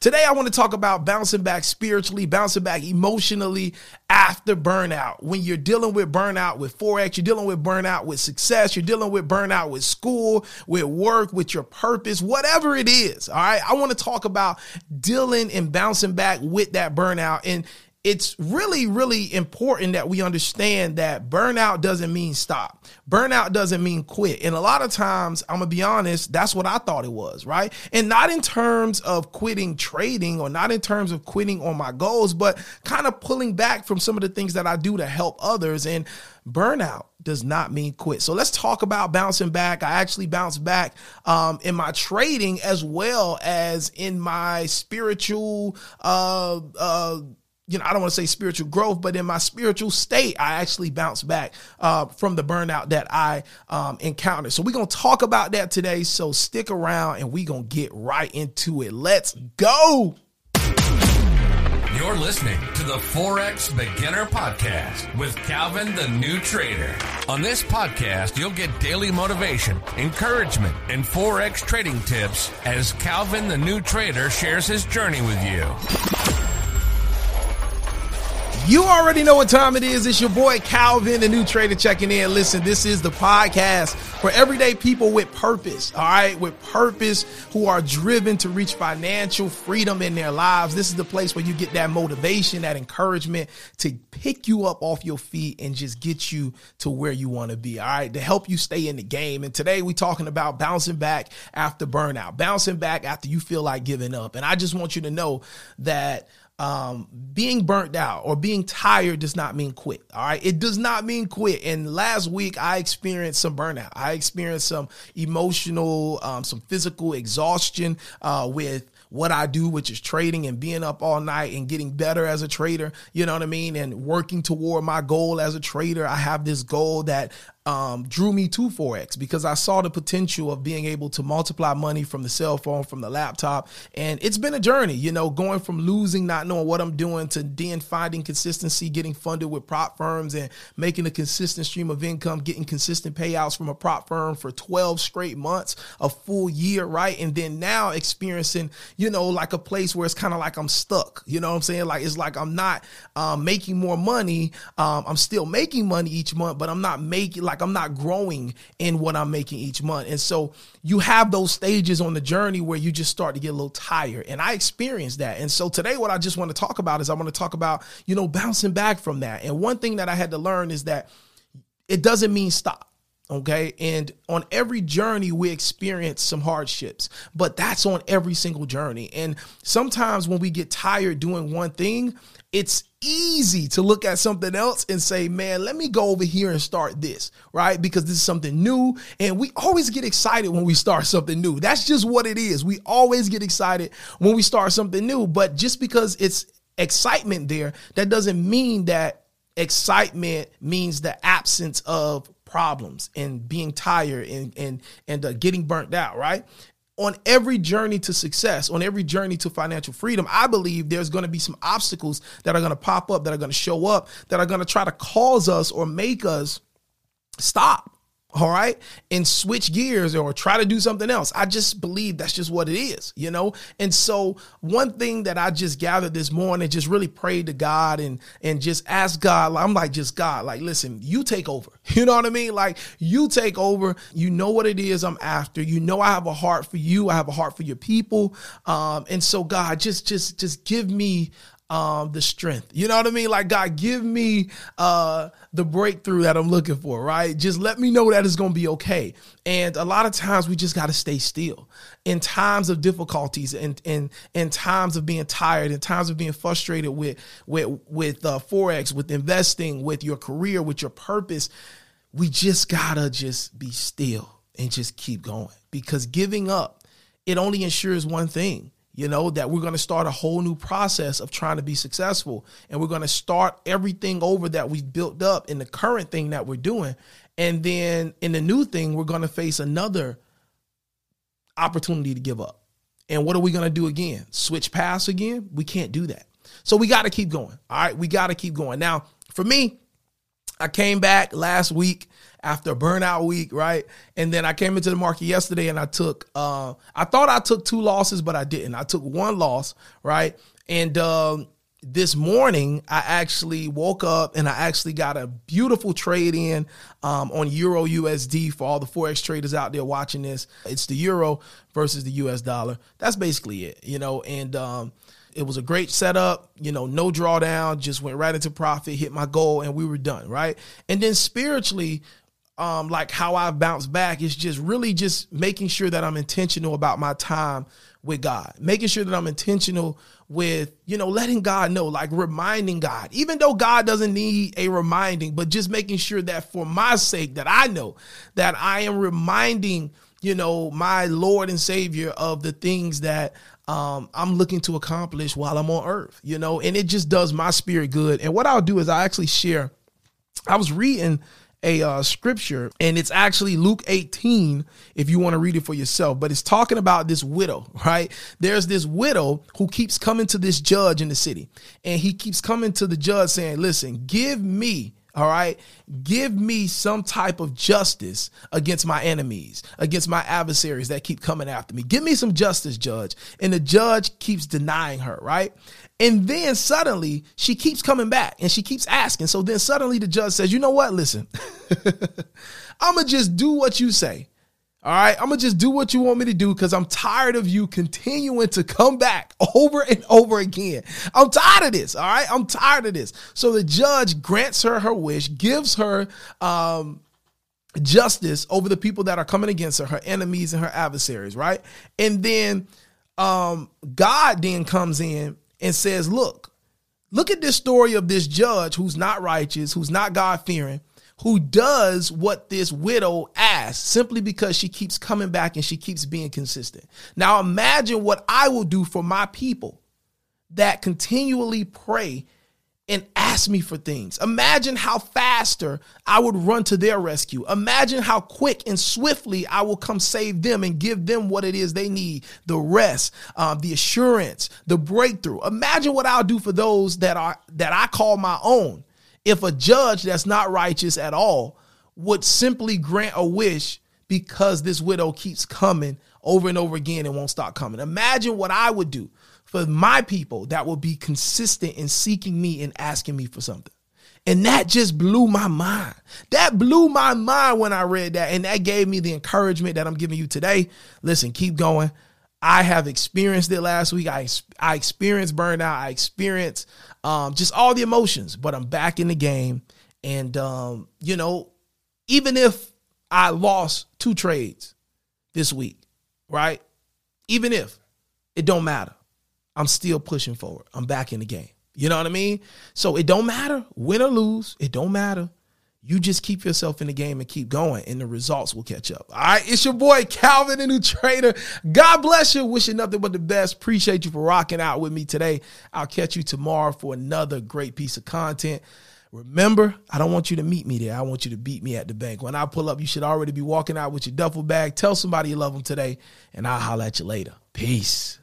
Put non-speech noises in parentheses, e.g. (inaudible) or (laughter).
Today, I want to talk about bouncing back spiritually, bouncing back emotionally after burnout. When you're dealing with burnout with Forex, you're dealing with burnout with success, you're dealing with burnout with school, with work, with your purpose, whatever it is. All right. I want to talk about dealing and bouncing back with that burnout. And it's really, really important that we understand that burnout doesn't mean stop. Burnout doesn't mean quit. And a lot of times, I'm gonna be honest, that's what I thought it was, right? And not in terms of quitting trading or not in terms of quitting on my goals, but kind of pulling back from some of the things that I do to help others. And burnout does not mean quit. So let's talk about bouncing back. I actually bounced back um, in my trading as well as in my spiritual uh, uh, you know, I don't want to say spiritual growth, but in my spiritual state, I actually bounced back uh, from the burnout that I um, encountered. So we're gonna talk about that today. So stick around, and we're gonna get right into it. Let's go. You're listening to the Forex Beginner Podcast with Calvin the New Trader. On this podcast, you'll get daily motivation, encouragement, and Forex trading tips as Calvin the New Trader shares his journey with you. You already know what time it is. It's your boy Calvin, the new trader checking in. Listen, this is the podcast for everyday people with purpose, all right? With purpose who are driven to reach financial freedom in their lives. This is the place where you get that motivation, that encouragement to pick you up off your feet and just get you to where you want to be, all right? To help you stay in the game. And today we're talking about bouncing back after burnout, bouncing back after you feel like giving up. And I just want you to know that um, being burnt out or being tired does not mean quit. All right. It does not mean quit. And last week I experienced some burnout. I experienced some emotional, um, some physical exhaustion uh, with what I do, which is trading and being up all night and getting better as a trader. You know what I mean? And working toward my goal as a trader. I have this goal that um, drew me to Forex because I saw the potential of being able to multiply money from the cell phone, from the laptop. And it's been a journey, you know, going from losing, not knowing what I'm doing to then finding consistency, getting funded with prop firms and making a consistent stream of income, getting consistent payouts from a prop firm for 12 straight months, a full year, right? And then now experiencing, you know, like a place where it's kind of like I'm stuck, you know what I'm saying? Like it's like I'm not um, making more money. Um, I'm still making money each month, but I'm not making like I'm not growing in what I'm making each month. And so you have those stages on the journey where you just start to get a little tired. And I experienced that. And so today, what I just want to talk about is I want to talk about, you know, bouncing back from that. And one thing that I had to learn is that it doesn't mean stop. Okay. And on every journey, we experience some hardships, but that's on every single journey. And sometimes when we get tired doing one thing, it's easy to look at something else and say, man, let me go over here and start this, right? Because this is something new. And we always get excited when we start something new. That's just what it is. We always get excited when we start something new. But just because it's excitement there, that doesn't mean that excitement means the absence of problems and being tired and and and uh, getting burnt out right? On every journey to success, on every journey to financial freedom, I believe there's going to be some obstacles that are going to pop up, that are going to show up, that are going to try to cause us or make us stop all right? And switch gears or try to do something else. I just believe that's just what it is you know? And so one thing that i just gathered this morning just really prayed to god and and just ask god i'm like just god like listen you take over. (laughs) You know what i mean? Like you take over. You know what it is i'm after. You know i have a heart for you. I have a heart for your people. Um and so god just just just give me um, the strength. You know what I mean? Like God, give me uh, the breakthrough that I'm looking for. Right? Just let me know that it's going to be okay. And a lot of times we just got to stay still in times of difficulties and in in times of being tired, in times of being frustrated with with with uh, forex, with investing, with your career, with your purpose. We just gotta just be still and just keep going because giving up it only ensures one thing you know, that we're going to start a whole new process of trying to be successful. And we're going to start everything over that we've built up in the current thing that we're doing. And then in the new thing, we're going to face another opportunity to give up. And what are we going to do again? Switch paths again? We can't do that. So we got to keep going. All right. We got to keep going. Now, for me, I came back last week after burnout week, right? And then I came into the market yesterday and I took uh I thought I took two losses, but I didn't. I took one loss, right? And um this morning I actually woke up and I actually got a beautiful trade in um, on Euro USD for all the forex traders out there watching this. It's the euro versus the US dollar. That's basically it, you know. And um, it was a great setup, you know, no drawdown, just went right into profit, hit my goal, and we were done, right? And then spiritually, um, like how I've bounced back is just really just making sure that I'm intentional about my time with God, making sure that I'm intentional with, you know, letting God know, like reminding God, even though God doesn't need a reminding, but just making sure that for my sake, that I know that I am reminding, you know, my Lord and Savior of the things that um, I'm looking to accomplish while I'm on earth, you know, and it just does my spirit good. And what I'll do is I actually share, I was reading a uh, scripture, and it's actually Luke 18, if you want to read it for yourself. But it's talking about this widow, (laughs) right? There's this widow who keeps coming to this judge in the city, and he keeps coming to the judge saying, Listen, give me all right. Give me some type of justice against my enemies, against my adversaries that keep coming after me. Give me some justice, judge. And the judge keeps denying her, right? And then suddenly she keeps coming back and she keeps asking. So then suddenly the judge says, You know what? Listen, I'm going to just do what you say. All right, I'm gonna just do what you want me to do because I'm tired of you continuing to come back (laughs) over and over again. I'm tired of this. All right, I'm tired of this. So the judge grants her her wish, gives her um, justice over the people that are coming against her, her enemies and her adversaries. Right, and then um, God then comes in and says, Look, look at this story of this judge who's not righteous, who's not God fearing, who does what this widow asks simply because she keeps coming back and she keeps being consistent. Now imagine what I will do for my people that continually pray and ask me for things. Imagine how faster I would run to their rescue. Imagine how quick and swiftly I will come save them and give them what it is they need the rest, um, the assurance, the breakthrough. Imagine what I'll do for those that are that I call my own. If a judge that's not righteous at all would simply grant a wish because this widow keeps coming over and over again and won't stop coming. Imagine what I would do for my people that would be consistent in seeking me and asking me for something. And that just blew my mind. That blew my mind when I read that. And that gave me the encouragement that I'm giving you today. Listen, keep going. I have experienced it last week. I, I experienced burnout. I experienced um, just all the emotions, but I'm back in the game. And, um, you know, even if I lost two trades this week, right? Even if it don't matter I'm still pushing forward. I'm back in the game. You know what I mean? So it don't matter, win or lose, it don't matter. You just keep yourself in the game and keep going, and the results will catch up. All right, it's your boy Calvin, the new trader. God bless you. Wishing nothing but the best. Appreciate you for rocking out with me today. I'll catch you tomorrow for another great piece of content. Remember, I don't want you to meet me there. I want you to beat me at the bank. When I pull up, you should already be walking out with your duffel bag. Tell somebody you love them today, and I'll holler at you later. Peace.